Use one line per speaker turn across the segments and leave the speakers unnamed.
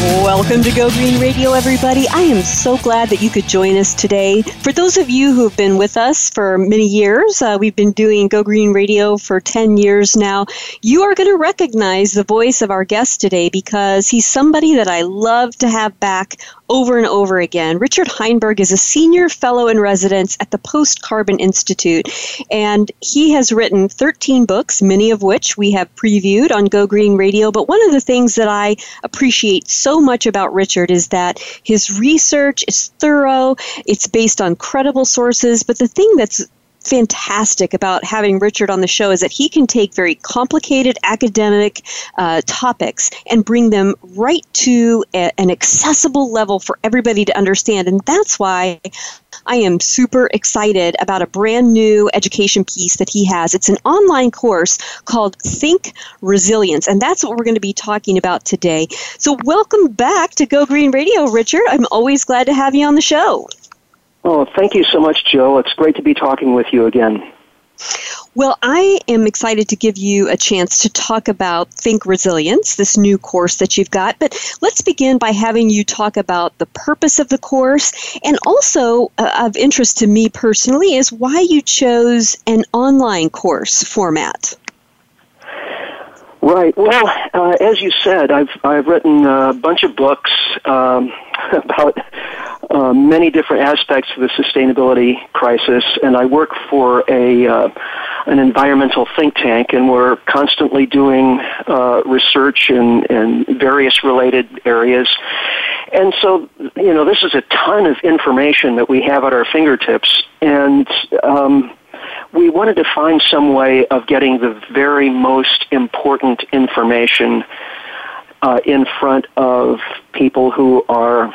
Welcome to Go Green Radio, everybody. I am so glad that you could join us today. For those of you who have been with us for many years, uh, we've been doing Go Green Radio for 10 years now. You are going to recognize the voice of our guest today because he's somebody that I love to have back over and over again. Richard Heinberg is a senior fellow in residence at the Post Carbon Institute, and he has written 13 books, many of which we have previewed on Go Green Radio. But one of the things that I appreciate so much about Richard is that his research is thorough, it's based on credible sources, but the thing that's fantastic about having Richard on the show is that he can take very complicated academic uh, topics and bring them right to a, an accessible level for everybody to understand. And that's why I am super excited about a brand new education piece that he has. It's an online course called Think Resilience, and that's what we're going to be talking about today. So, welcome back to Go Green Radio, Richard. I'm always glad to have you on the show.
Oh, thank you so much, Joe. It's great to be talking with you again.
Well, I am excited to give you a chance to talk about Think Resilience, this new course that you've got. But let's begin by having you talk about the purpose of the course and also uh, of interest to me personally is why you chose an online course format.
Right. Well, uh, as you said, I've I've written a bunch of books um, about uh, many different aspects of the sustainability crisis, and I work for a uh, an environmental think tank, and we're constantly doing uh, research in, in various related areas. And so, you know, this is a ton of information that we have at our fingertips, and um, we wanted to find some way of getting the very most important information uh, in front of people who are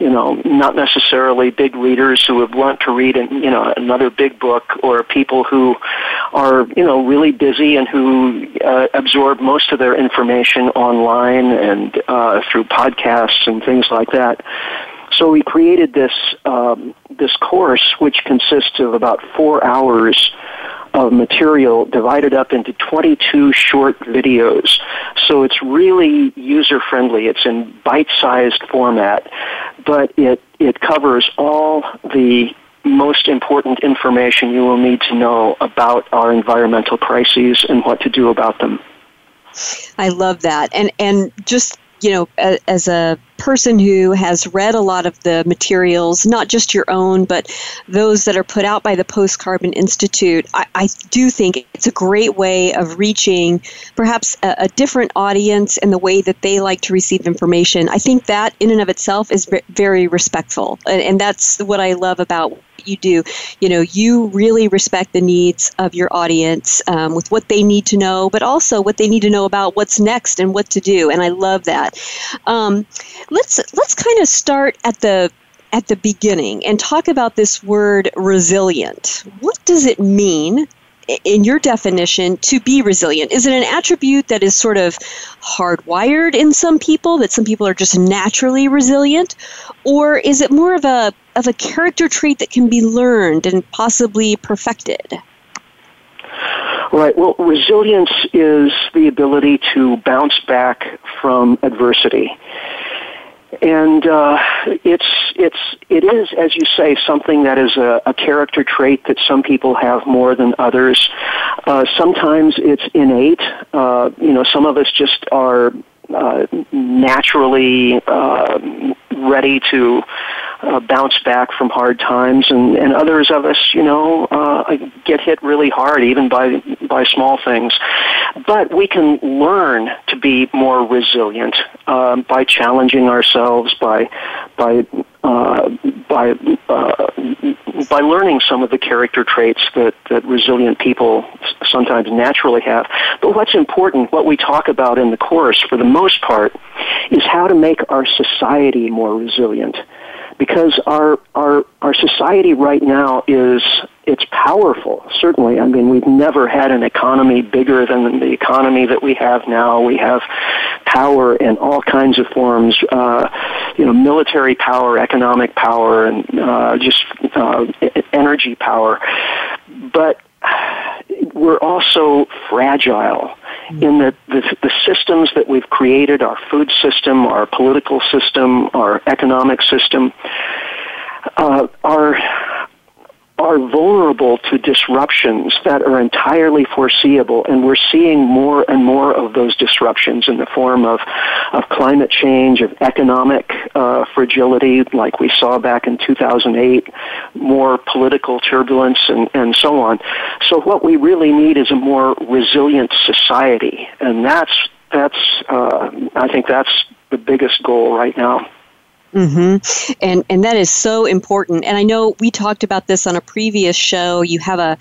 you know, not necessarily big readers who have want to read, you know, another big book, or people who are, you know, really busy and who uh, absorb most of their information online and uh, through podcasts and things like that. So we created this um, this course, which consists of about four hours of material divided up into 22 short videos. So it's really user friendly. It's in bite sized format, but it, it covers all the most important information you will need to know about our environmental crises and what to do about them.
I love that. And and just you know, as a person who has read a lot of the materials, not just your own, but those that are put out by the Post Carbon Institute, I, I, do think it's a great way of reaching perhaps a, a, different audience and the way that they like to receive information. I think that in and of itself is very respectful. And, and that's what I love about you do. You know, you really respect the needs of your audience um, with what they need to know, but also what they need to know about what's next and what to do. And I love that. Um, let's let's kind of start at the at the beginning and talk about this word resilient. What does it mean? in your definition, to be resilient? Is it an attribute that is sort of hardwired in some people, that some people are just naturally resilient? Or is it more of a of a character trait that can be learned and possibly perfected?
Right. Well, resilience is the ability to bounce back from adversity. And uh, it's it's it is, as you say, something that is a, a character trait that some people have more than others. Uh, sometimes it's innate. Uh, you know, some of us just are uh, naturally uh, ready to uh, bounce back from hard times, and, and others of us, you know, uh, get hit really hard, even by by small things. But we can learn to be more resilient um, by challenging ourselves, by by uh, by uh, by learning some of the character traits that, that resilient people sometimes naturally have. But what's important, what we talk about in the course for the most part, is how to make our society more resilient because our our our society right now is it's powerful certainly. I mean we've never had an economy bigger than the economy that we have now. We have power in all kinds of forms, uh, you know, military power, economic power, and uh, just uh, energy power. But we're also fragile in that the, the systems that we've created, our food system, our political system, our economic system, uh, are are vulnerable to disruptions that are entirely foreseeable, and we're seeing more and more of those disruptions in the form of, of climate change, of economic uh, fragility, like we saw back in 2008, more political turbulence, and, and so on. So, what we really need is a more resilient society, and that's that's uh, I think that's the biggest goal right now.
Mm-hmm. And and that is so important. And I know we talked about this on a previous show. You have a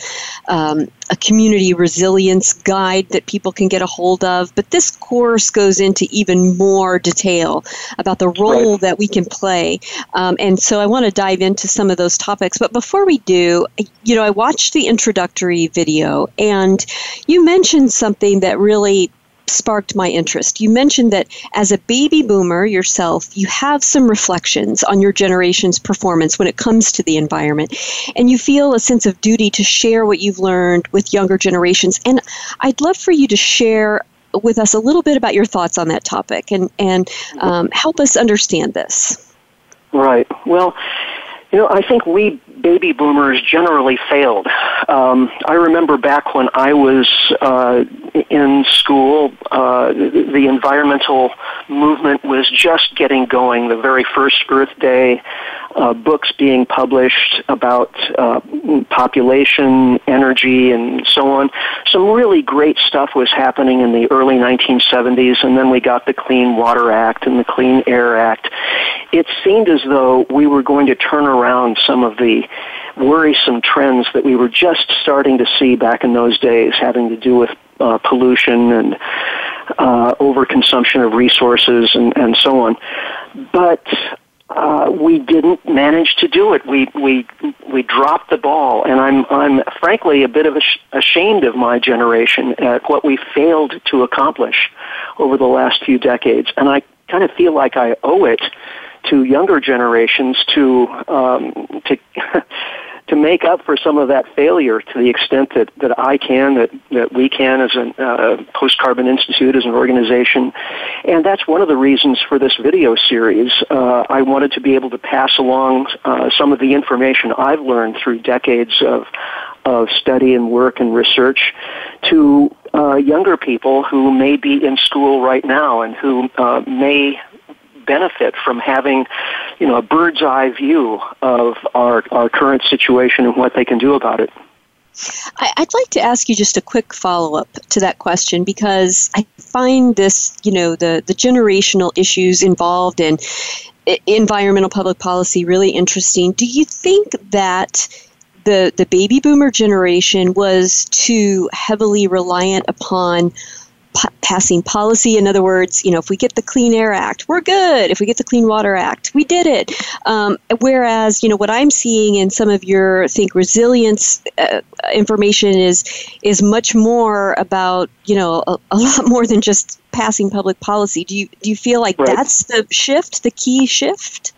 um, a community resilience guide that people can get a hold of, but this course goes into even more detail about the role right. that we can play. Um, and so I want to dive into some of those topics. But before we do, you know, I watched the introductory video, and you mentioned something that really sparked my interest. You mentioned that as a baby boomer yourself, you have some reflections on your generation's performance when it comes to the environment, and you feel a sense of duty to share what you've learned with younger generations. And I'd love for you to share with us a little bit about your thoughts on that topic and, and um, help us understand this.
Right. Well, you know, I think we baby boomers generally failed. Um, I remember back when I was uh, in school, uh, the environmental movement was just getting going. The very first Earth Day, uh, books being published about uh, population, energy, and so on. Some really great stuff was happening in the early 1970s, and then we got the Clean Water Act and the Clean Air Act. It seemed as though we were going to turn around some of the worrisome trends that we were just starting to see back in those days, having to do with uh, pollution and uh, overconsumption of resources and, and so on. But uh, we didn't manage to do it. We we we dropped the ball, and I'm I'm frankly a bit of a sh- ashamed of my generation at what we failed to accomplish over the last few decades, and I kind of feel like I owe it to younger generations to um, to to make up for some of that failure to the extent that, that I can, that, that we can as a uh, Post Carbon Institute, as an organization. And that's one of the reasons for this video series. Uh, I wanted to be able to pass along uh, some of the information I've learned through decades of, of study and work and research to uh, younger people who may be in school right now and who uh, may benefit from having, you know, a bird's eye view of our, our current situation and what they can do about it.
I'd like to ask you just a quick follow up to that question because I find this, you know, the, the generational issues involved in environmental public policy really interesting. Do you think that the, the baby boomer generation was too heavily reliant upon p- passing policy. In other words, you know, if we get the Clean Air Act, we're good. If we get the Clean Water Act, we did it. Um, whereas, you know, what I'm seeing in some of your think resilience uh, information is is much more about you know a, a, lot more than just passing public policy. Do you do you feel like right. that's the shift, the key shift?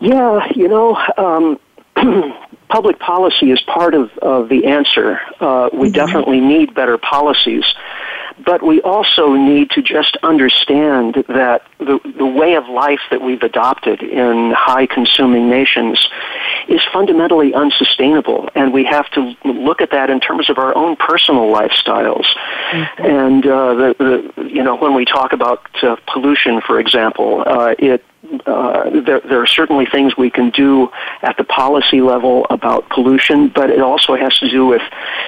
Yeah, you know. Um, public policy is part of, of the answer. Uh, we mm-hmm. definitely need better policies. But we also need to just understand that the, the way of life that we've adopted in high consuming nations is fundamentally unsustainable. And we have to look at that in terms of our own personal lifestyles. Mm-hmm. And, uh, the, the, you know, when we talk about uh, pollution, for example, uh, it uh, there, there are certainly things we can do at the policy level about pollution, but it also has to do with,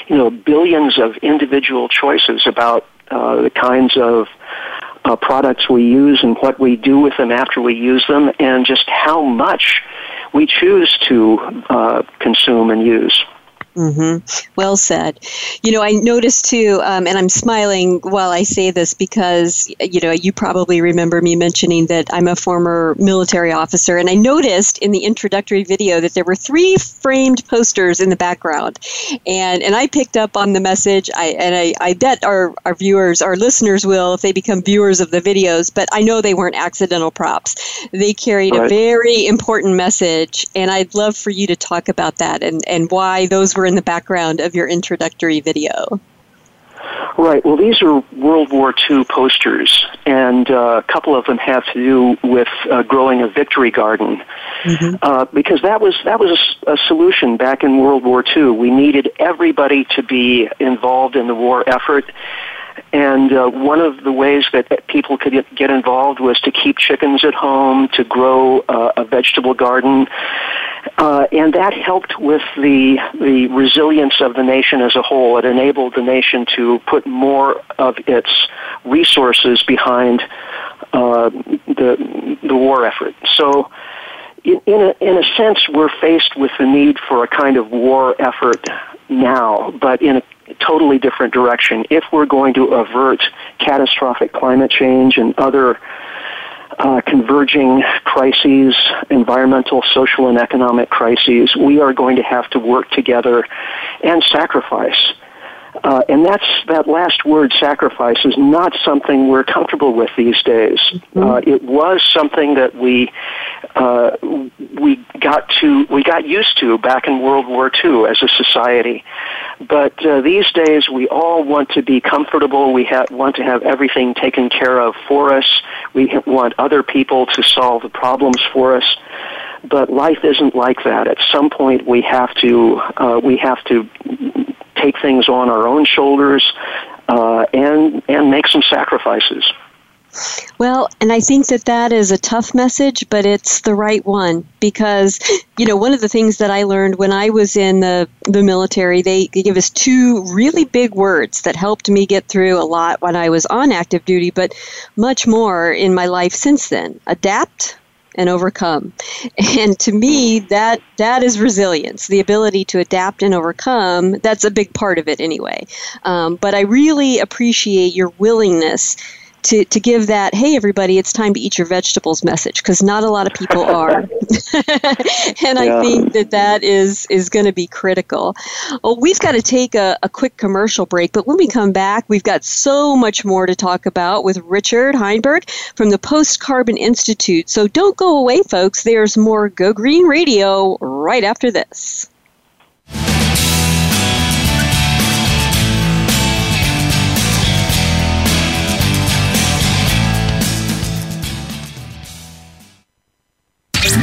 you know, billions of individual choices about uh, the kinds of uh, products we use and what we do with them after we use them, and just how much we choose to uh, consume and use.
Mm-hmm. Well said. You know, I noticed too, um, and I'm smiling while I say this because, you know, you probably remember me mentioning that I'm a former military officer, and I noticed in the introductory video that there were three framed posters in the background, and and I picked up on the message. I and I, I bet our our viewers, our listeners, will if they become viewers of the videos. But I know they weren't accidental props. They carried right. a very important message, and I'd love for you to talk about that and and why those were were in the background of your introductory video.
Right. Well, these are World War II posters, and uh, a couple of them have to do with uh, growing a victory garden, mm-hmm. uh, because that was that was a, a, solution back in World War II. We needed everybody to be involved in the war effort, and uh, one of the ways that people could get involved was to keep chickens at home, to grow uh, a vegetable garden, uh, and that helped with the the resilience of the nation as a whole. It enabled the nation to put more of its resources behind uh, the the war effort. So. In, in a, in a sense, we're faced with the need for a kind of war effort now, but in a totally different direction. If we're going to avert catastrophic climate change and other uh, converging crises, environmental, social, and economic crises, we are going to have to work together and sacrifice. Uh, and that's that last word, sacrifice, is not something we're comfortable with these days. Mm-hmm. Uh, it was something that we uh, we got to we got used to back in World War II as a society. But uh, these days, we all want to be comfortable. We ha- want to have everything taken care of for us. We want other people to solve the problems for us. But life isn't like that. At some point, we have to uh, we have to take things on our own shoulders uh, and and make some sacrifices.
Well, and I think that that is a tough message, but it's the right one because, you know, one of the things that I learned when I was in the, the military, they, they give us two really big words that helped me get through a lot when I was on active duty, but much more in my life since then adapt and overcome. And to me, that that is resilience, the ability to adapt and overcome. That's a big part of it, anyway. Um, but I really appreciate your willingness to, to give that, hey, everybody, it's time to eat your vegetables message, because not a lot of people are. and yeah. I think that that is, is going to be critical. Well, we've got to take a, a quick commercial break, but when we come back, we've got so much more to talk about with Richard Heinberg from the Post Carbon Institute. So don't go away, folks. There's more Go Green Radio right after this.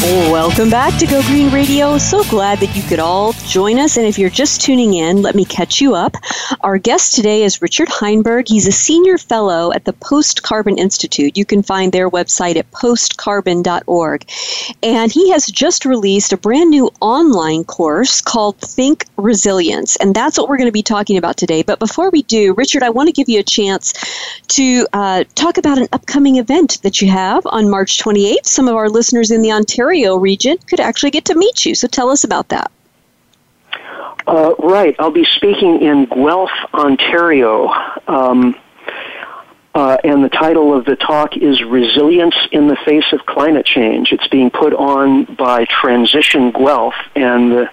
Welcome back to Go Green Radio. So glad that you could all join us. And if you're just tuning in, let me catch you up. Our guest today is Richard Heinberg. He's a senior fellow at the Post Carbon Institute. You can find their website at postcarbon.org. And he has just released a brand new online course called Think Resilience. And that's what we're going to be talking about today. But before we do, Richard, I want to give you a chance to uh, talk about an upcoming event that you have on March 28th. Some of our listeners in the Ontario Ontario region could actually get to meet you. So tell us about that.
Uh, right. I'll be speaking in Guelph, Ontario. Um, uh, and the title of the talk is Resilience in the Face of Climate Change. It's being put on by Transition Guelph, and the,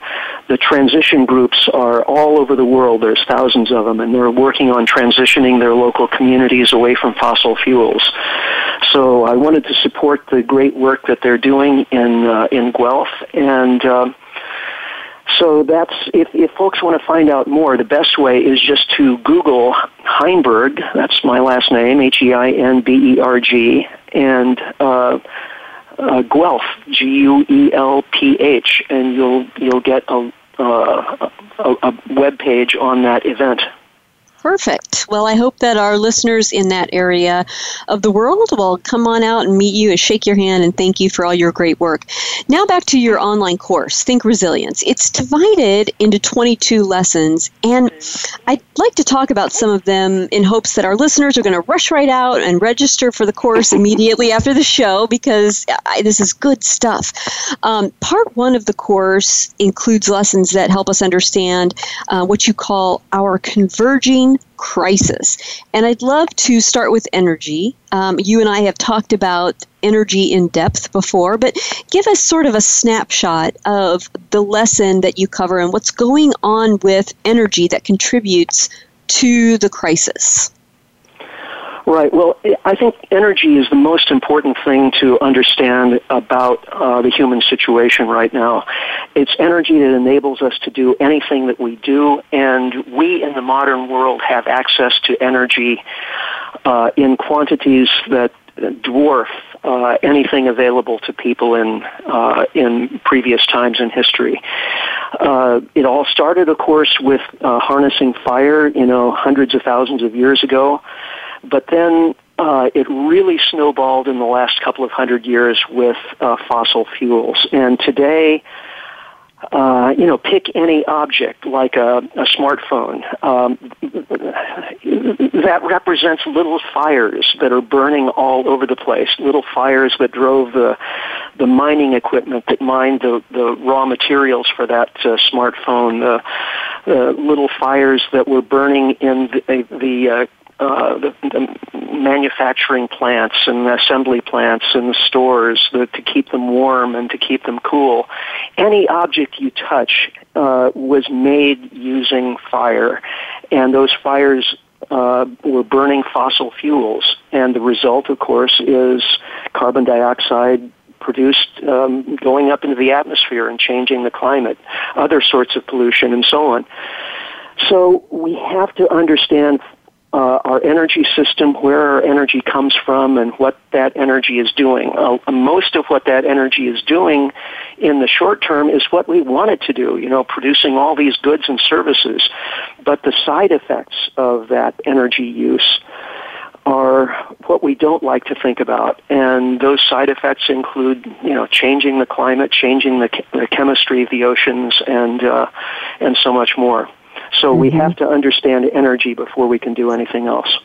the transition groups are all over the world. There's thousands of them, and they're working on transitioning their local communities away from fossil fuels. So I wanted to support the great work that they're doing in uh, in Guelph, and uh, so that's if, if folks want to find out more, the best way is just to Google Heinberg. That's my last name, H E I N B E R G, and uh, uh, Guelph, G U E L P H, and you'll you'll get a, uh, a, a web page on that event.
Perfect. Well, I hope that our listeners in that area of the world will come on out and meet you and shake your hand and thank you for all your great work. Now, back to your online course, Think Resilience. It's divided into 22 lessons, and I'd like to talk about some of them in hopes that our listeners are going to rush right out and register for the course immediately after the show because I, this is good stuff. Um, part one of the course includes lessons that help us understand uh, what you call our converging crisis. And I'd love to start with energy. Um, you and I have talked about energy in depth before, but give us sort of a snapshot of the lesson that you cover and what's going on with energy that contributes to the crisis.
Right. Well, I think energy is the most important thing to understand about uh, the human situation right now. It's energy that enables us to do anything that we do, and we in the modern world have access to energy uh, in quantities that dwarf uh, anything available to people in uh, in previous times in history. Uh, it all started, of course, with uh, harnessing fire, you know, hundreds of thousands of years ago. But then uh, it really snowballed in the last couple of hundred years with uh, fossil fuels. And today, uh, you know, pick any object like a, a smartphone um, that represents little fires that are burning all over the place. Little fires that drove the the mining equipment that mined the the raw materials for that uh, smartphone. The, the little fires that were burning in the, the uh, uh, the, the manufacturing plants and assembly plants and the stores the, to keep them warm and to keep them cool. Any object you touch uh, was made using fire, and those fires uh, were burning fossil fuels. And the result, of course, is carbon dioxide produced um, going up into the atmosphere and changing the climate, other sorts of pollution, and so on. So we have to understand uh, our energy system, where our energy comes from, and what that energy is doing. Uh, most of what that energy is doing in the short term is what we want it to do, you know, producing all these goods and services. But the side effects of that energy use are what we don't like to think about. And those side effects include, you know, changing the climate, changing the, the chemistry of the oceans, and, uh, and so much more. So mm-hmm. we have to understand energy before we can do anything else.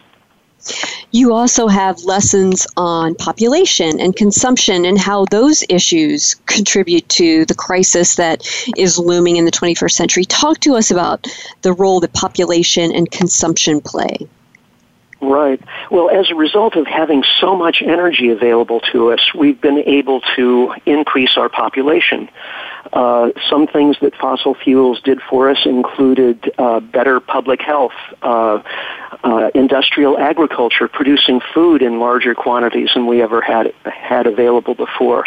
You also have lessons on population and consumption and how those issues contribute to the crisis that is looming in the 21st century. Talk to us about the role that population and consumption play.
Right. Well, as a result of having so much energy available to us, we've been able to increase our population. Uh, some things that fossil fuels did for us included uh, better public health, uh, uh, industrial agriculture, producing food in larger quantities than we ever had had available before.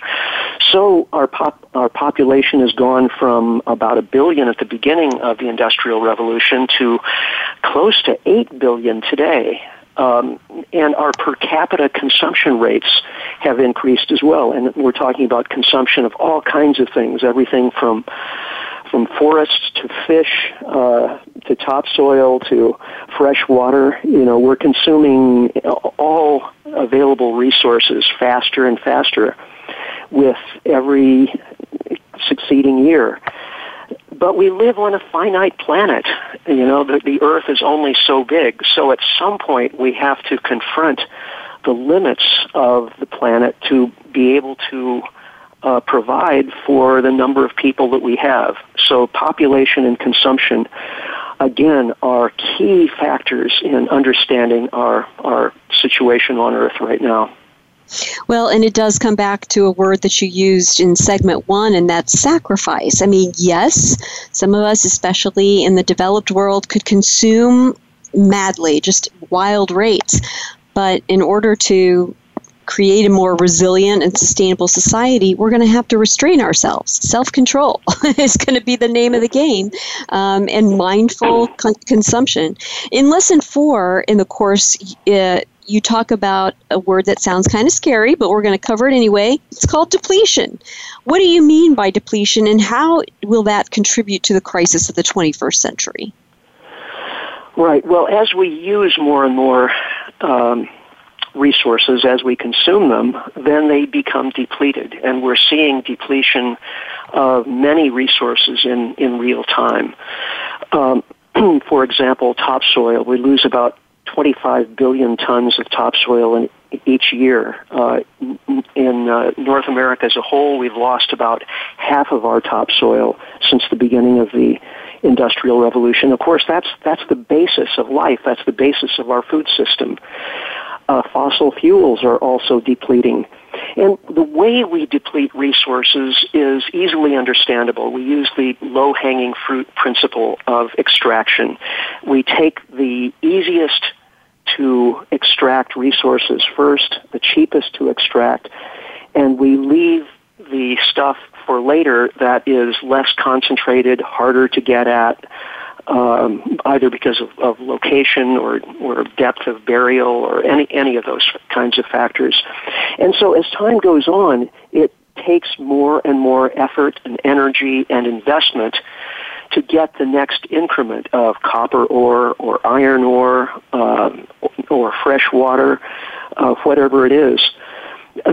So our pop, our population has gone from about a billion at the beginning of the industrial revolution to close to eight billion today. Um, and our per capita consumption rates have increased as well. And we're talking about consumption of all kinds of things, everything from from forests to fish uh, to topsoil to fresh water. You know, we're consuming all available resources faster and faster with every succeeding year but we live on a finite planet. You know, the, the Earth is only so big. So at some point, we have to confront the limits of the planet to be able to uh, provide for the number of people that we have. So population and consumption, again, are key factors in understanding our, our situation on Earth right now.
Well, and it does come back to a word that you used in segment one, and that's sacrifice. I mean, yes, some of us, especially in the developed world, could consume madly, just wild rates. But in order to create a more resilient and sustainable society, we're going to have to restrain ourselves. Self control is going to be the name of the game, um, and mindful con- consumption. In lesson four in the course, uh, you talk about a word that sounds kind of scary, but we're going to cover it anyway. It's called depletion. What do you mean by depletion, and how will that contribute to the crisis of the 21st century?
Right. Well, as we use more and more um, resources, as we consume them, then they become depleted, and we're seeing depletion of many resources in in real time. Um, for example, topsoil. We lose about 25 billion tons of topsoil in, each year. Uh, in uh, North America as a whole, we've lost about half of our topsoil since the beginning of the industrial revolution. Of course, that's that's the basis of life. That's the basis of our food system. Uh, fossil fuels are also depleting. And the way we deplete resources is easily understandable. We use the low-hanging fruit principle of extraction. We take the easiest to extract resources first, the cheapest to extract, and we leave the stuff for later that is less concentrated, harder to get at, um, either because of, of location or, or depth of burial or any, any of those kinds of factors. And so as time goes on, it takes more and more effort and energy and investment to get the next increment of copper ore or iron ore um, or fresh water, uh, whatever it is.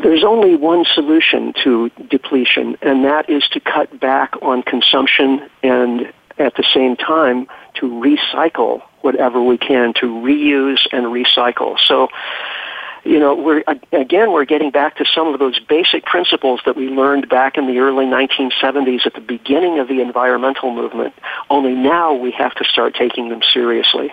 There's only one solution to depletion, and that is to cut back on consumption and at the same time to recycle whatever we can, to reuse and recycle. So you know, we're again we're getting back to some of those basic principles that we learned back in the early 1970s at the beginning of the environmental movement. Only now we have to start taking them seriously.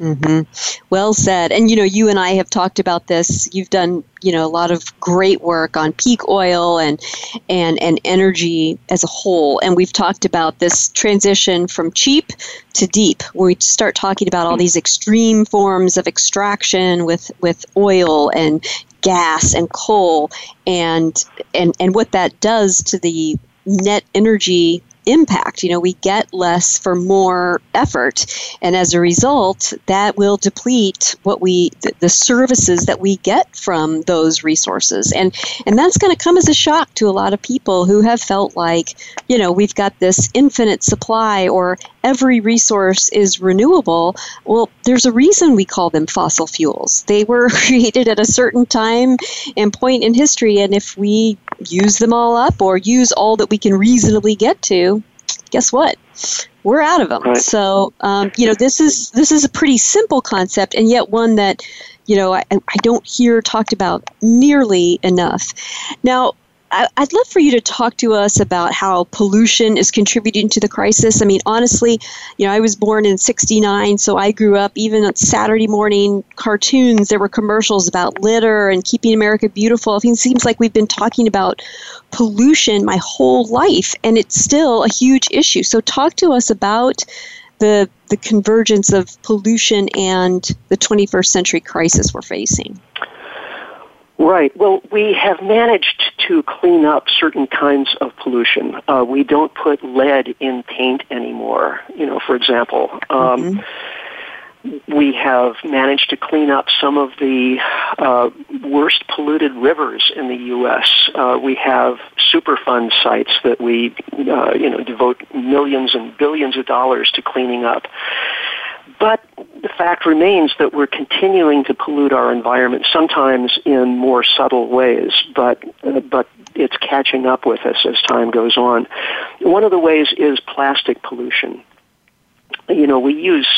Mm-hmm. Well said. And you know, you and I have talked about this. You've done, you know, a lot of great work on peak oil and and and energy as a whole. And we've talked about this transition from cheap to deep, where we start talking about all these extreme forms of extraction with with oil and gas and coal and and and what that does to the net energy impact. You know, we get less for more effort, and as a result, that will deplete what we the, the services that we get from those resources, and and that's going to come as a shock to a lot of people who have felt like, you know, we've got this infinite supply or every resource is renewable. Well, there's a reason we call them fossil fuels. They were created at a certain time and point in history, and if we use them all up or use all that we can reasonably get to, guess what? We're out of them. Right. So, um, you know, this is this is a pretty simple concept, and yet one that, you know, I, I don't hear talked about nearly enough. Now, I'd love for you to talk to us about how pollution is contributing to the crisis. I mean, honestly, you know, I was born in 69, so I grew up even on Saturday morning cartoons, there were commercials about litter and keeping America beautiful. I it seems like we've been talking about pollution my whole life, and it's still a huge issue. So, talk to us about the, the convergence of pollution and the 21st century crisis we're facing.
Right. Well, we have managed to clean up certain kinds of pollution. Uh, we don't put lead in paint anymore. You know, for example, um, mm-hmm. we have managed to clean up some of the uh, worst polluted rivers in the U.S. Uh, we have Superfund sites that we, uh, you know, devote millions and billions of dollars to cleaning up. But the fact remains that we're continuing to pollute our environment, sometimes in more subtle ways, but uh, but it's catching up with us as time goes on. One of the ways is plastic pollution. You know, we use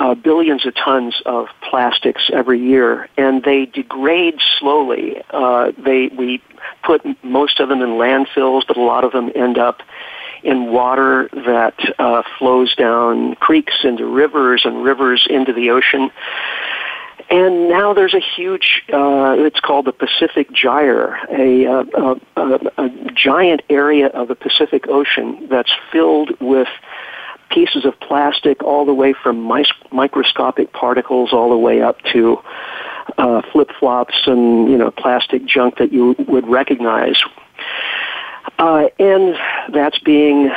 uh, billions of tons of plastics every year, and they degrade slowly. Uh, they we put most of them in landfills, but a lot of them end up in water that uh, flows down creeks into rivers and rivers into the ocean. And now there's a huge, uh, it's called the Pacific Gyre, a, uh, a, a, a giant area of the Pacific Ocean that's filled with pieces of plastic all the way from microscopic particles all the way up to uh, flip flops and you know plastic junk that you would recognize uh, and that's being,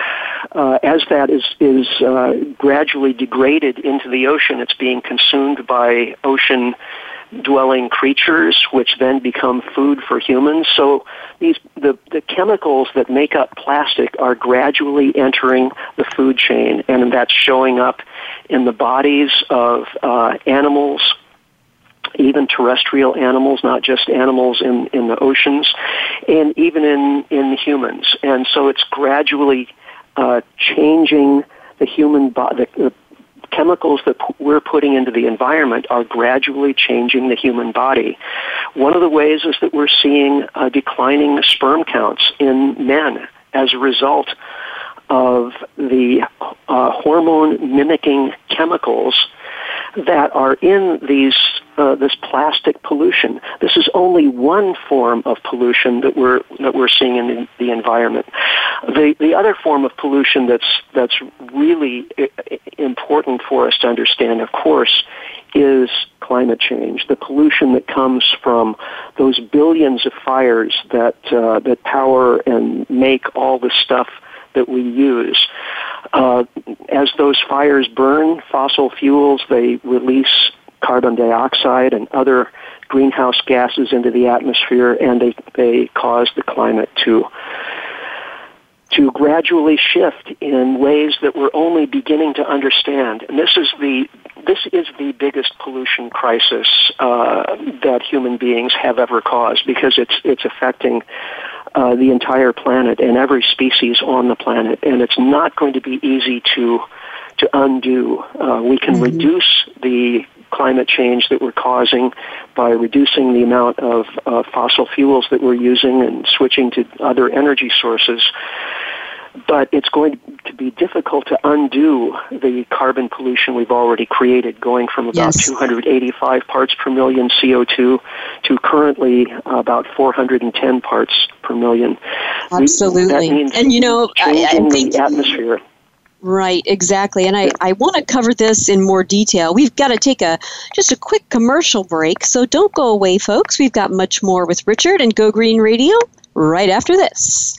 uh, as that is, is uh, gradually degraded into the ocean, it's being consumed by ocean dwelling creatures, which then become food for humans. So these the, the chemicals that make up plastic are gradually entering the food chain, and that's showing up in the bodies of uh, animals, even terrestrial animals, not just animals in, in the oceans, and even in, in humans. And so it's gradually uh, changing the human body. The, the chemicals that p- we're putting into the environment are gradually changing the human body. One of the ways is that we're seeing uh, declining sperm counts in men as a result of the uh, hormone mimicking chemicals that are in these uh, this plastic pollution. This is only one form of pollution that we're that we're seeing in the, the environment. The the other form of pollution that's that's really important for us to understand, of course, is climate change. The pollution that comes from those billions of fires that uh, that power and make all the stuff that we use. Uh, as those fires burn fossil fuels, they release carbon dioxide and other greenhouse gases into the atmosphere, and they, they cause the climate to to gradually shift in ways that we're only beginning to understand. And this is the this is the biggest pollution crisis uh, that human beings have ever caused because it's it's affecting uh, the entire planet and every species on the planet, and it's not going to be easy to to undo. Uh, we can mm-hmm. reduce the climate change that we're causing by reducing the amount of uh, fossil fuels that we're using and switching to other energy sources. But it's going to be difficult to undo the carbon pollution we've already created, going from about yes. 285 parts per million CO2 to currently about 410 parts per million.
Absolutely.
We,
and you know,
I, I think the atmosphere.
Right, exactly. And I, I want to cover this in more detail. We've got to take a just a quick commercial break, so don't go away, folks. We've got much more with Richard and Go Green Radio right after this.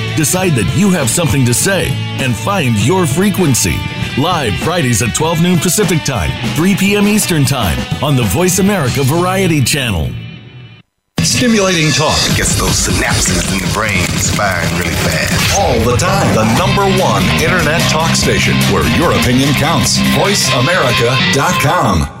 decide that you have something to say, and find your frequency. Live Fridays at 12 noon Pacific Time, 3 p.m. Eastern Time on the Voice America Variety Channel.
Stimulating talk.
Gets those synapses in the brain firing really fast.
All the time. The number one internet talk station where your opinion counts. VoiceAmerica.com.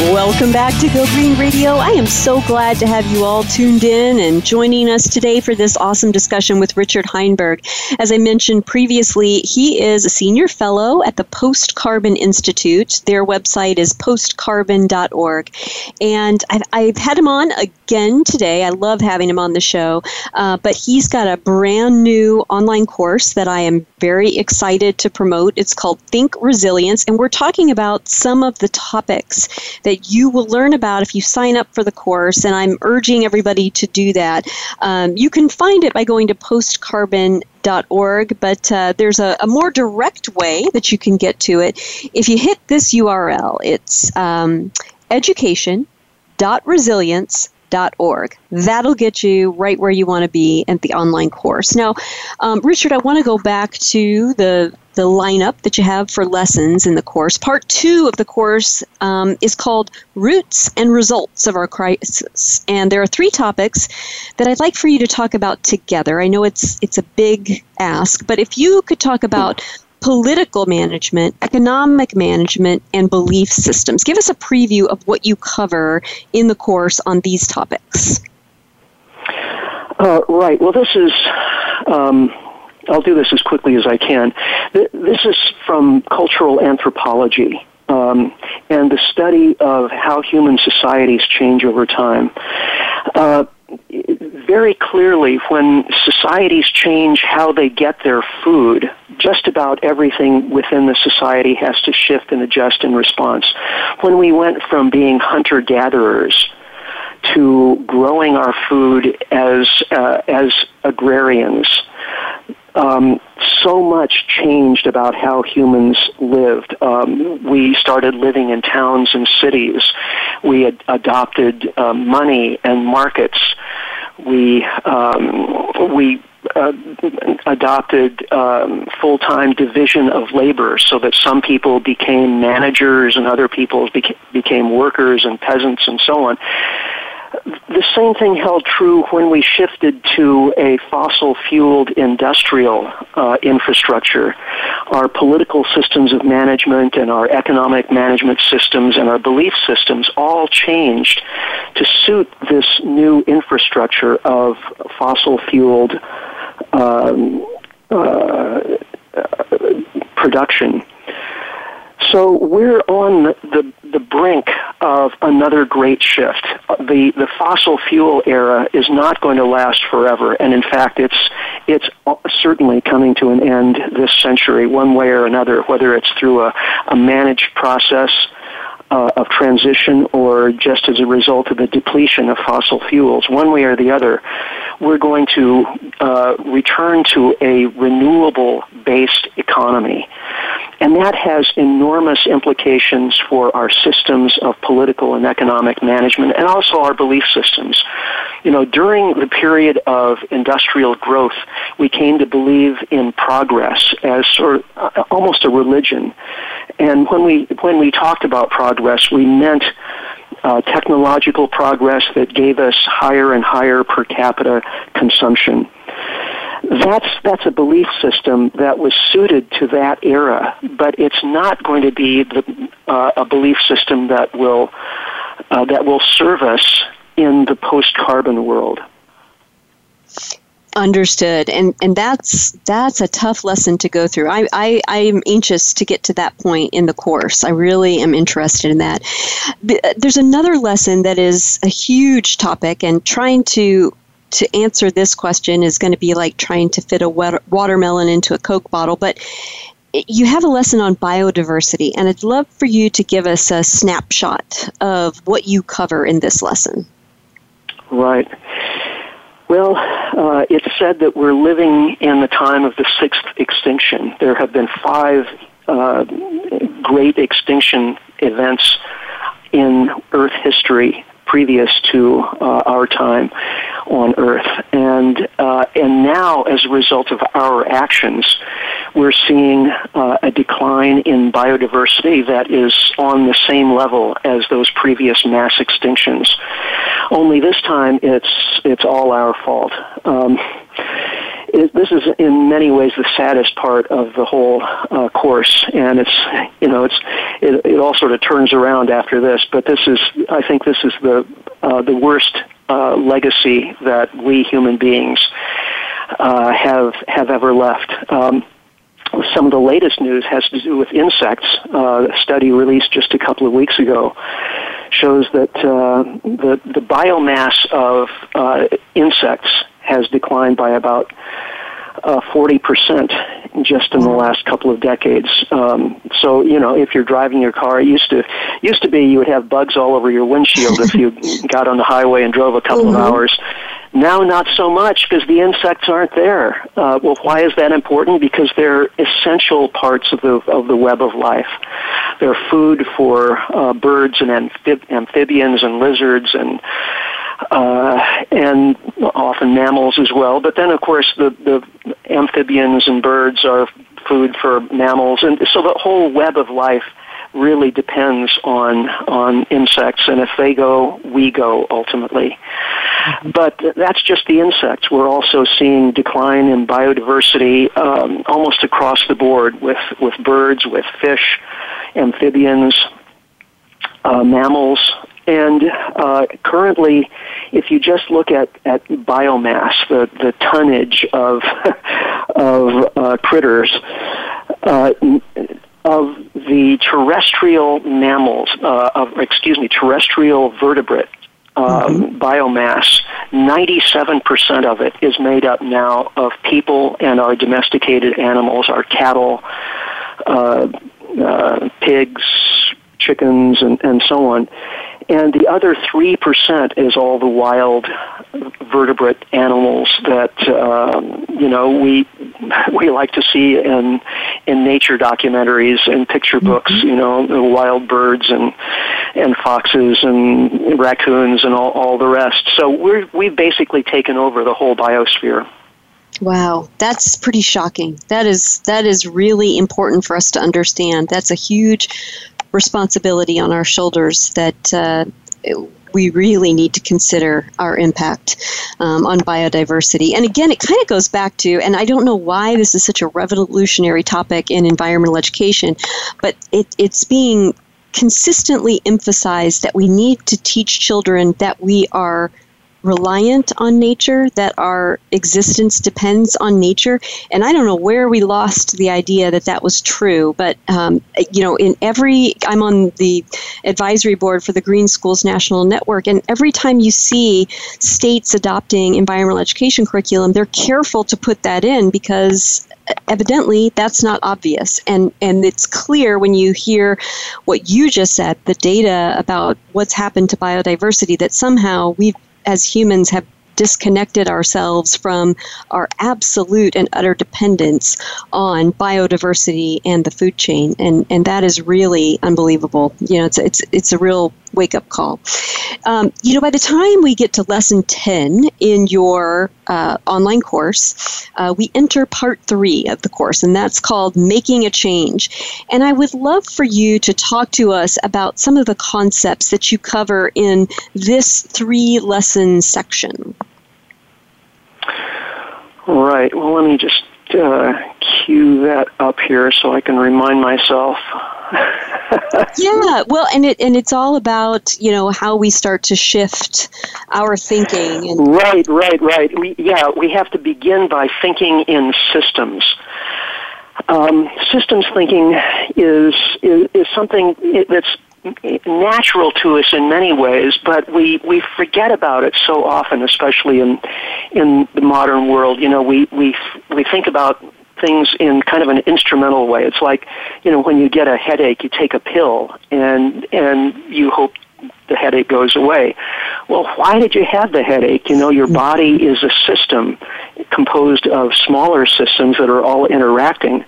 Welcome back to Go Green Radio. I am so glad to have you all tuned in and joining us today for this awesome discussion with Richard Heinberg. As I mentioned previously, he is a senior fellow at the Post Carbon Institute. Their website is postcarbon.org. And I've, I've had him on again today. I love having him on the show. Uh, but he's got a brand new online course that I am very excited to promote. It's called Think Resilience. And we're talking about some of the topics that you will learn about if you sign up for the course, and I'm urging everybody to do that. Um, you can find it by going to postcarbon.org, but uh, there's a, a, more direct way that you can get to it. If you hit this URL, it's um, education.resilience.org org. That'll get you right where you want to be at the online course. Now, um, Richard, I want to go back to the the lineup that you have for lessons in the course. Part two of the course um, is called Roots and Results of Our Crisis, and there are three topics that I'd like for you to talk about together. I know it's it's a big ask, but if you could talk about political management, economic management, and belief systems. Give us a preview of what you cover in the course on these topics.
Uh, right. Well, this is. Um, I'll do this as quickly as I can. This is from cultural anthropology. Um, and the study of how human societies change over time. Uh, very clearly, when societies change how they get their food, just about everything within the society has to shift and adjust in response. When we went from being hunter gatherers to growing our food as uh, as agrarians, um, so much changed about how humans lived. Um, we started living in towns and cities. We ad- adopted uh, money and markets. We um, we uh, adopted um, full-time division of labor so that some people became managers and other people beca- became workers and peasants and so on the same thing held true when we shifted to a fossil fueled industrial uh, infrastructure. Our political systems of management and our economic management systems and our belief systems all changed to suit this new infrastructure of fossil fueled um, uh, production. So we're on the, the brink of another great shift. The, the fossil fuel era is not going to last forever, and in fact, it's, it's certainly coming to an end this century, one way or another, whether it's through a, a managed process uh, of transition or just as a result of the depletion of fossil fuels. One way or the other, we're going to uh, return to a renewable based economy. And that has enormous implications for our systems of political and economic management and also our belief systems. You know, during the period of industrial growth, we came to believe in progress as sort of uh, almost a religion. And when we, when we talked about progress, we meant uh, technological progress that gave us higher and higher per capita consumption that's that's a belief system that was suited to that era, but it's not going to be the, uh, a belief system that will uh, that will serve us in the post-carbon world.
Understood, and and that's that's a tough lesson to go through. I, I I'm anxious to get to that point in the course. I really am interested in that. Uh, there's another lesson that is a huge topic, and trying to to answer this question is going to be like trying to fit a watermelon into a Coke bottle, but you have a lesson on biodiversity, and I'd love for you to give us a snapshot of what you cover in this lesson.
Right. Well, uh, it's said that we're living in the time of the sixth extinction. There have been five uh, great extinction events in Earth history previous to uh, our time on Earth. And, uh, and now, as a result of our actions, we're seeing uh, a decline in biodiversity that is on the same level as those previous mass extinctions. Only this time, it's, it's all our fault. Um, it, this is in many ways the saddest part of the whole uh, course, and it's you know it's it, it all sort of turns around after this. But this is I think this is the uh, the worst uh, legacy that we human beings uh, have have ever left. Um, some of the latest news has to do with insects. Uh, a study released just a couple of weeks ago shows that uh, the the biomass of uh, insects has declined by about uh, 40% just in the last couple of decades. Um, so, you know, if you're driving your car, it used to, used to be you would have bugs all over your windshield if you got on the highway and drove a couple mm-hmm. of hours. Now, not so much because the insects aren't there. Uh, well, why is that important? Because they're essential parts of the of the web of life. They're food for uh, birds and amphib- amphibians and lizards and uh, and often mammals as well. But then, of course, the, the amphibians and birds are food for mammals, and so the whole web of life really depends on on insects, and if they go, we go ultimately. But that's just the insects. We're also seeing decline in biodiversity um, almost across the board with with birds, with fish, amphibians, uh, mammals, and uh, currently, if you just look at, at biomass, the, the tonnage of, of uh, critters, uh, of the terrestrial mammals, uh, of, excuse me, terrestrial vertebrate um, mm-hmm. biomass, 97% of it is made up now of people and our domesticated animals, our cattle, uh, uh, pigs, chickens, and, and so on and the other 3% is all the wild vertebrate animals that um, you know we we like to see in in nature documentaries and picture mm-hmm. books you know the wild birds and and foxes and raccoons and all, all the rest so we're we've basically taken over the whole biosphere
Wow, that's pretty shocking. That is that is really important for us to understand. That's a huge responsibility on our shoulders that uh, we really need to consider our impact um, on biodiversity. And again, it kind of goes back to, and I don't know why this is such a revolutionary topic in environmental education, but it, it's being consistently emphasized that we need to teach children that we are reliant on nature, that our existence depends on nature. And I don't know where we lost the idea that that was true, but um, you know, in every, I'm on the advisory board for the Green Schools National Network, and every time you see states adopting environmental education curriculum, they're careful to put that in because evidently that's not obvious and and it's clear when you hear what you just said the data about what's happened to biodiversity that somehow we've as humans have disconnected ourselves from our absolute and utter dependence on biodiversity and the food chain. And, and that is really unbelievable. You know, it's, it's, it's a real wake up call. Um, you know, by the time we get to lesson 10 in your uh, online course, uh, we enter part three of the course, and that's called Making a Change. And I would love for you to talk to us about some of the concepts that you cover in this three lesson section.
All right. Well, let me just uh, cue that up here so I can remind myself.
yeah, well, and it and it's all about you know how we start to shift our thinking. And-
right, right, right. We, yeah, we have to begin by thinking in systems. Um, systems thinking is, is is something that's natural to us in many ways, but we, we forget about it so often, especially in in the modern world. You know, we we we think about things in kind of an instrumental way. It's like, you know, when you get a headache, you take a pill and and you hope the headache goes away. Well, why did you have the headache? You know, your body is a system composed of smaller systems that are all interacting.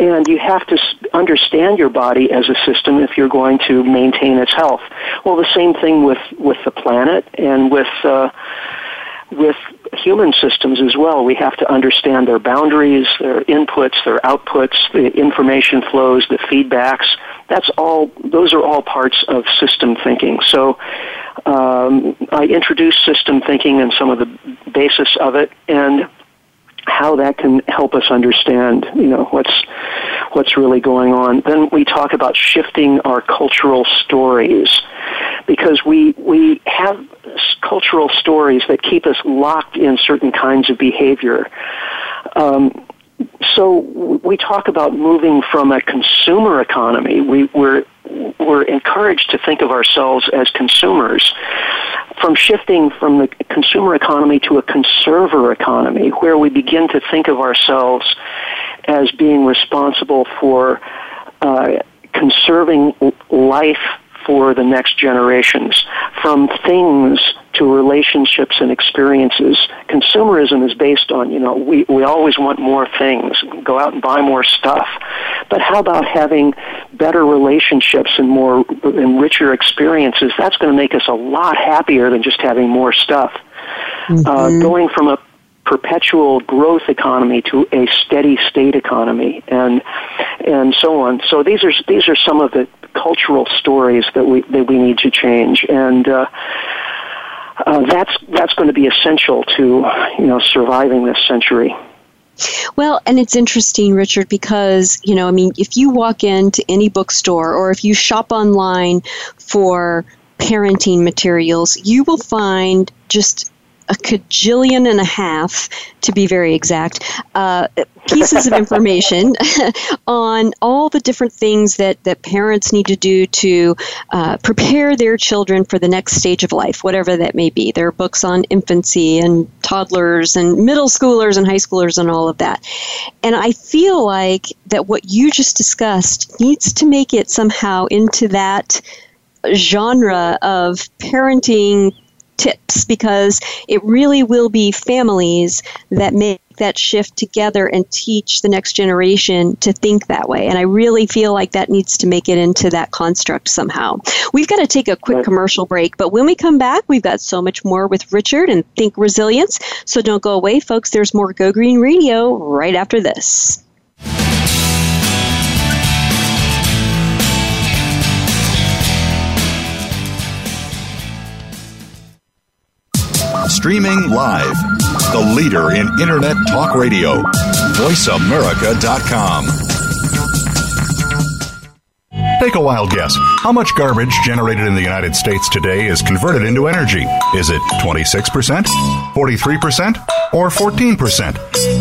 And you have to understand your body as a system if you're going to maintain its health. Well, the same thing with, with the planet and with, uh, with human systems as well. We have to understand their boundaries, their inputs, their outputs, the information flows, the feedbacks. That's all, those are all parts of system thinking. So, um, I introduce system thinking and some of the basis of it and how that can help us understand, you know, what's what's really going on. Then we talk about shifting our cultural stories because we we have cultural stories that keep us locked in certain kinds of behavior. Um, so we talk about moving from a consumer economy. We, we're we're encouraged to think of ourselves as consumers from shifting from the consumer economy to a conserver economy where we begin to think of ourselves as being responsible for uh, conserving life for the next generations, from things to relationships and experiences. Consumerism is based on, you know, we, we always want more things, go out and buy more stuff. But how about having better relationships and more and richer experiences? That's going to make us a lot happier than just having more stuff. Uh, mm-hmm. Uh, going from a perpetual growth economy to a steady state economy and and so on so these are these are some of the cultural stories that we that we need to change and uh, uh, that's that's going to be essential to you know surviving this century.
Well, and it's interesting, Richard, because, you know, I mean, if you walk into any bookstore or if you shop online for parenting materials, you will find just a cajillion and a half, to be very exact, uh, pieces of information on all the different things that, that parents need to do to uh, prepare their children for the next stage of life, whatever that may be. There are books on infancy and toddlers and middle schoolers and high schoolers and all of that. And I feel like that what you just discussed needs to make it somehow into that genre of parenting tips because it really will be families that make that shift together and teach the next generation to think that way. And I really feel like that needs to make it into that construct somehow. We've got to take a quick commercial break, but when we come back, we've got so much more with Richard and Think Resilience. So don't go away, folks. There's more Go Green Radio right after this.
Streaming live. The leader in Internet talk radio. VoiceAmerica.com. Take a wild guess. How much garbage generated in the United States today is converted into energy? Is it 26%, 43%, or 14%?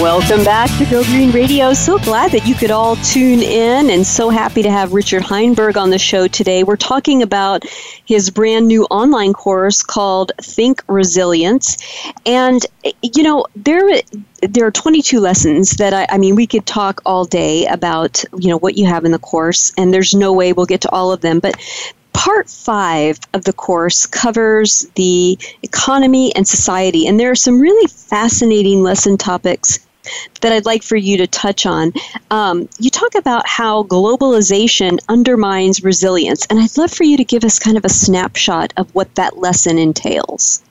Welcome back to Go Green Radio. So glad that you could all tune in and so happy to have Richard Heinberg on the show today. We're talking about his brand new online course called Think Resilience. And, you know, there, there are 22 lessons that I, I mean, we could talk all day about, you know, what you have in the course, and there's no way we'll get to all of them. But part five of the course covers the economy and society, and there are some really fascinating lesson topics that I'd like for you to touch on. Um, you talk about how globalization undermines resilience, and I'd love for you to give us kind of a snapshot of what that lesson entails.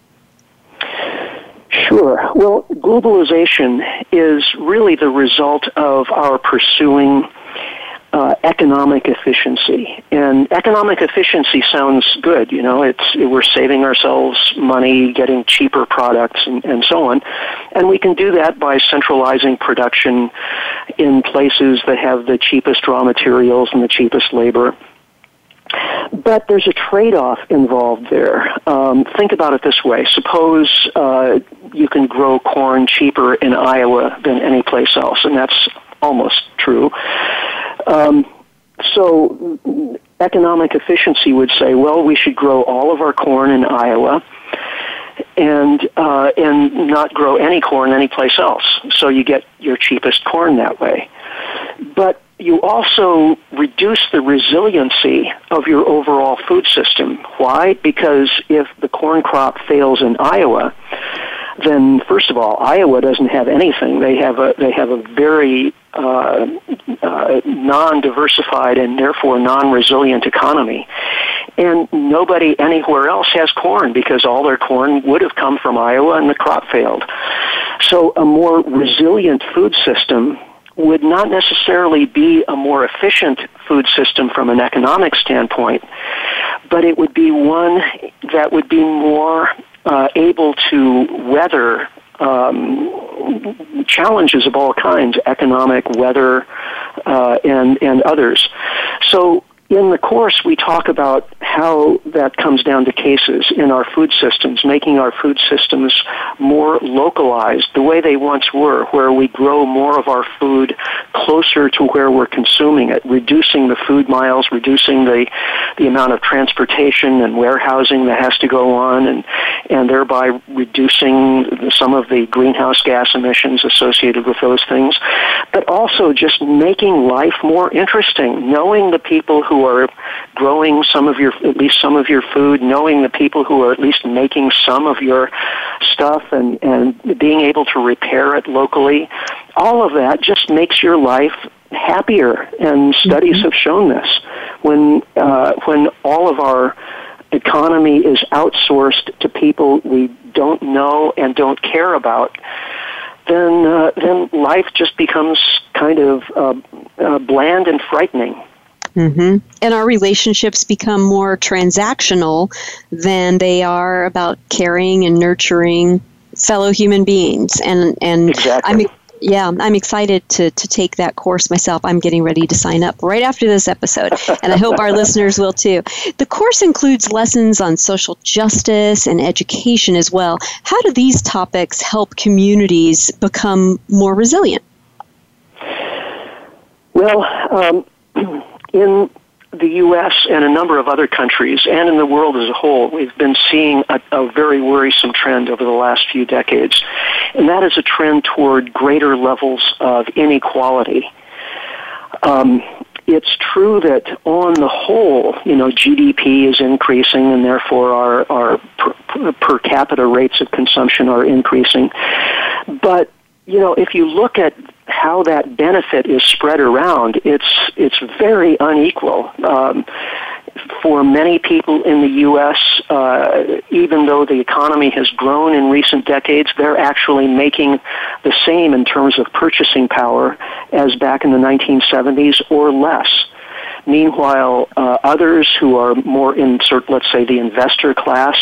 Sure. Well, globalization is really the result of our pursuing uh, economic efficiency. And economic efficiency sounds good, you know, it's, we're saving ourselves money, getting cheaper products, and, and so on. And we can do that by centralizing production in places that have the cheapest raw materials and the cheapest labor. But there's a trade-off involved there. Um, think about it this way: suppose uh, you can grow corn cheaper in Iowa than any place else, and that's almost true. Um, so economic efficiency would say, well, we should grow all of our corn in Iowa and uh, and not grow any corn anyplace else. So you get your cheapest corn that way. But you also reduce the resiliency of your overall food system. Why? Because if the corn crop fails in Iowa, then first of all, Iowa doesn't have anything. They have a they have a very uh, uh, non-diversified and therefore non-resilient economy. And nobody anywhere else has corn because all their corn would have come from Iowa and the crop failed. So a more resilient food system would not necessarily be a more efficient food system from an economic standpoint, but it would be one that would be more uh, able to weather um, challenges of all kinds, economic, weather, uh, and and others. So in the course, we talk about how that comes down to cases in our food systems, making our food systems more localized the way they once were, where we grow more of our food closer to where we're consuming it, reducing the food miles, reducing the, the amount of transportation and warehousing that has to go on, and, and thereby reducing some of the greenhouse gas emissions associated with those things, but also just making life more interesting, knowing the people who who are growing some of your, at least some of your food, knowing the people who are at least making some of your stuff and, and being able to repair it locally, all of that just makes your life happier. And studies mm-hmm. have shown this. When, uh, when all of our economy is outsourced to people we don't know and don't care about, then uh, then life just becomes kind of uh, uh, bland and frightening.
Mm-hmm. And our relationships become more transactional than they are about caring and nurturing fellow human beings. And and
exactly.
I mean, Yeah, I'm excited to, to take that course myself. I'm getting ready to sign up right after this episode, and I hope our listeners will too. The course includes lessons on social justice and education as well. How do these topics help communities become more resilient?
Well, um, in the U.S. and a number of other countries, and in the world as a whole, we've been seeing a, a, very worrisome trend over the last few decades, and that is a trend toward greater levels of inequality. Um, it's true that on the whole, you know, GDP is increasing, and therefore our our per, per capita rates of consumption are increasing. But you know, if you look at how that benefit is spread around, it's it's very unequal. Um, for many people in the U.S., uh, even though the economy has grown in recent decades, they're actually making the same in terms of purchasing power as back in the 1970s or less. Meanwhile, uh, others who are more in, let's say, the investor class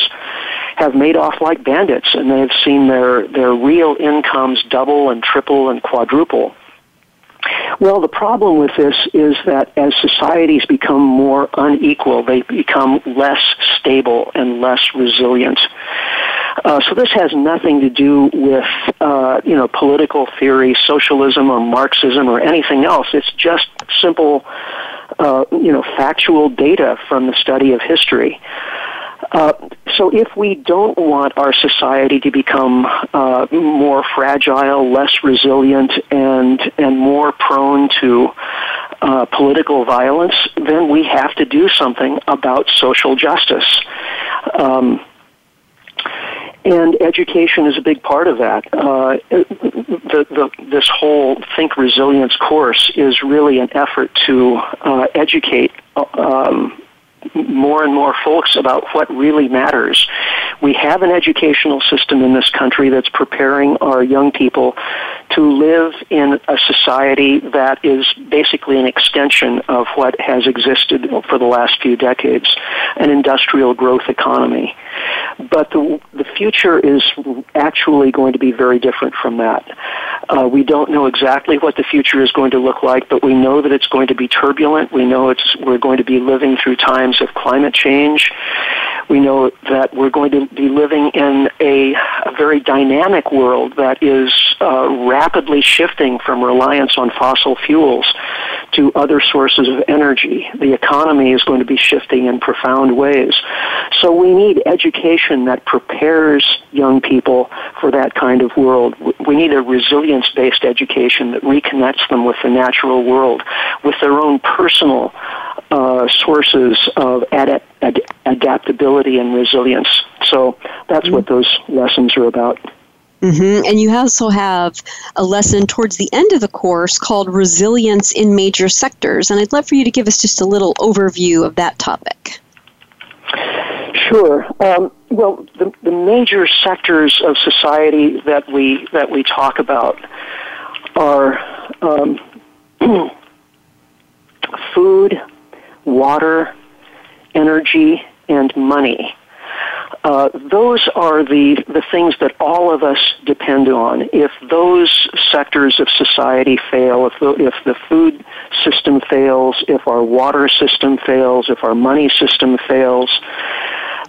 have made off like bandits, and they've seen their their real incomes double and triple and quadruple. Well, the problem with this is that as societies become more unequal, they become less stable and less resilient. Uh, so this has nothing to do with uh, you know political theory, socialism, or Marxism, or anything else. It's just simple, uh, you know, factual data from the study of history. Uh, so if we don't want our society to become uh, more fragile, less resilient, and and more prone to uh, political violence, then we have to do something about social justice. Um, and education is a big part of that. Uh, the, the, this whole Think Resilience course is really an effort to uh, educate um, more and more folks about what really matters. We have an educational system in this country that's preparing our young people to live in a society that is basically an extension of what has existed for the last few decades, an industrial growth economy. But the, the future is actually going to be very different from that. Uh, we don't know exactly what the future is going to look like, but we know that it's going to be turbulent. We know it's, we're going to be living through times of climate change. We know that we're going to be living in a, a very dynamic world that is uh, rapidly shifting from reliance on fossil fuels to other sources of energy. The economy is going to be shifting in profound ways. So we need education that prepares young people for that kind of world. We need a resilience based education that reconnects them with the natural world, with their own personal uh, sources of ad- ad- adaptability and resilience. So that's mm-hmm. what those lessons are about.
Mm-hmm. And you also have a lesson towards the end of the course called Resilience in Major Sectors. And I'd love for you to give us just a little overview of that topic.
Sure. Um, well, the, the major sectors of society that we that we talk about are um, food, water, energy, and money. Uh, those are the, the things that all of us depend on. If those sectors of society fail, if the, if the food system fails, if our water system fails, if our money system fails,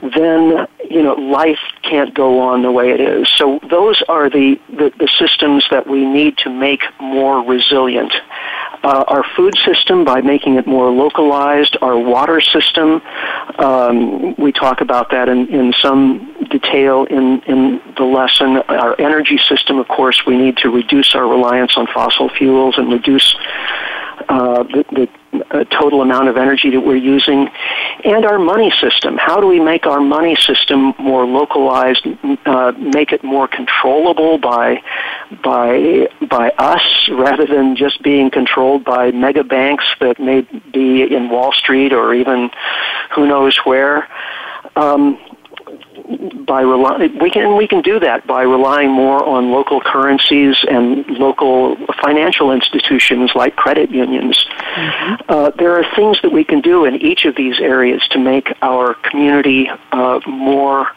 then you know life can't go on the way it is. So those are the, the, the systems that we need to make more resilient. Uh, our food system by making it more localized, our water system, um, we talk about that in, in some detail in, in the lesson. Our energy system, of course, we need to reduce our reliance on fossil fuels and reduce uh, the, the total amount of energy that we're using, and our money system. How do we make our money system more localized, uh, make it more controllable by by by us rather than just being controlled by mega banks that may be in Wall Street or even who knows where. Um, by relying, we can we can do that by relying more on local currencies and local financial institutions like credit unions. Mm-hmm. Uh, there are things that we can do in each of these areas to make our community uh, more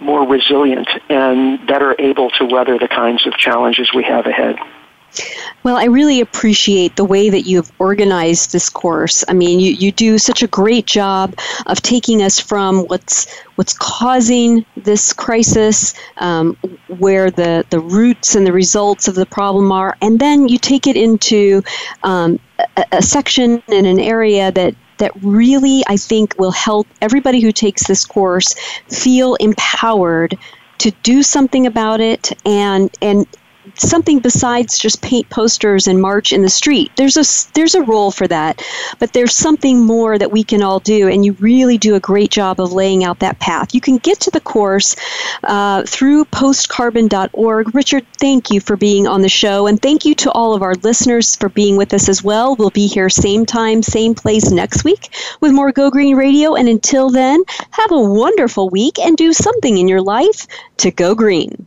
more resilient and better able to weather the kinds of challenges we have ahead.
Well, I really appreciate the way that you have organized this course. I mean, you, you do such a great job of taking us from what's what's causing this crisis, um, where the, the roots and the results of the problem are, and then you take it into um, a, a section in an area that that really I think will help everybody who takes this course feel empowered to do something about it and and something besides just paint posters and march in the street. There's a there's a role for that, but there's something more that we can all do, and you really do a great job of laying out that path. You can get to the course uh, through postcarbon.org. Richard, thank you for being on the show, and thank you to all of our listeners for being with us as well. We'll be here same time, same place next week with more Go Green Radio, and until then, have a wonderful week and do something in your life to go green.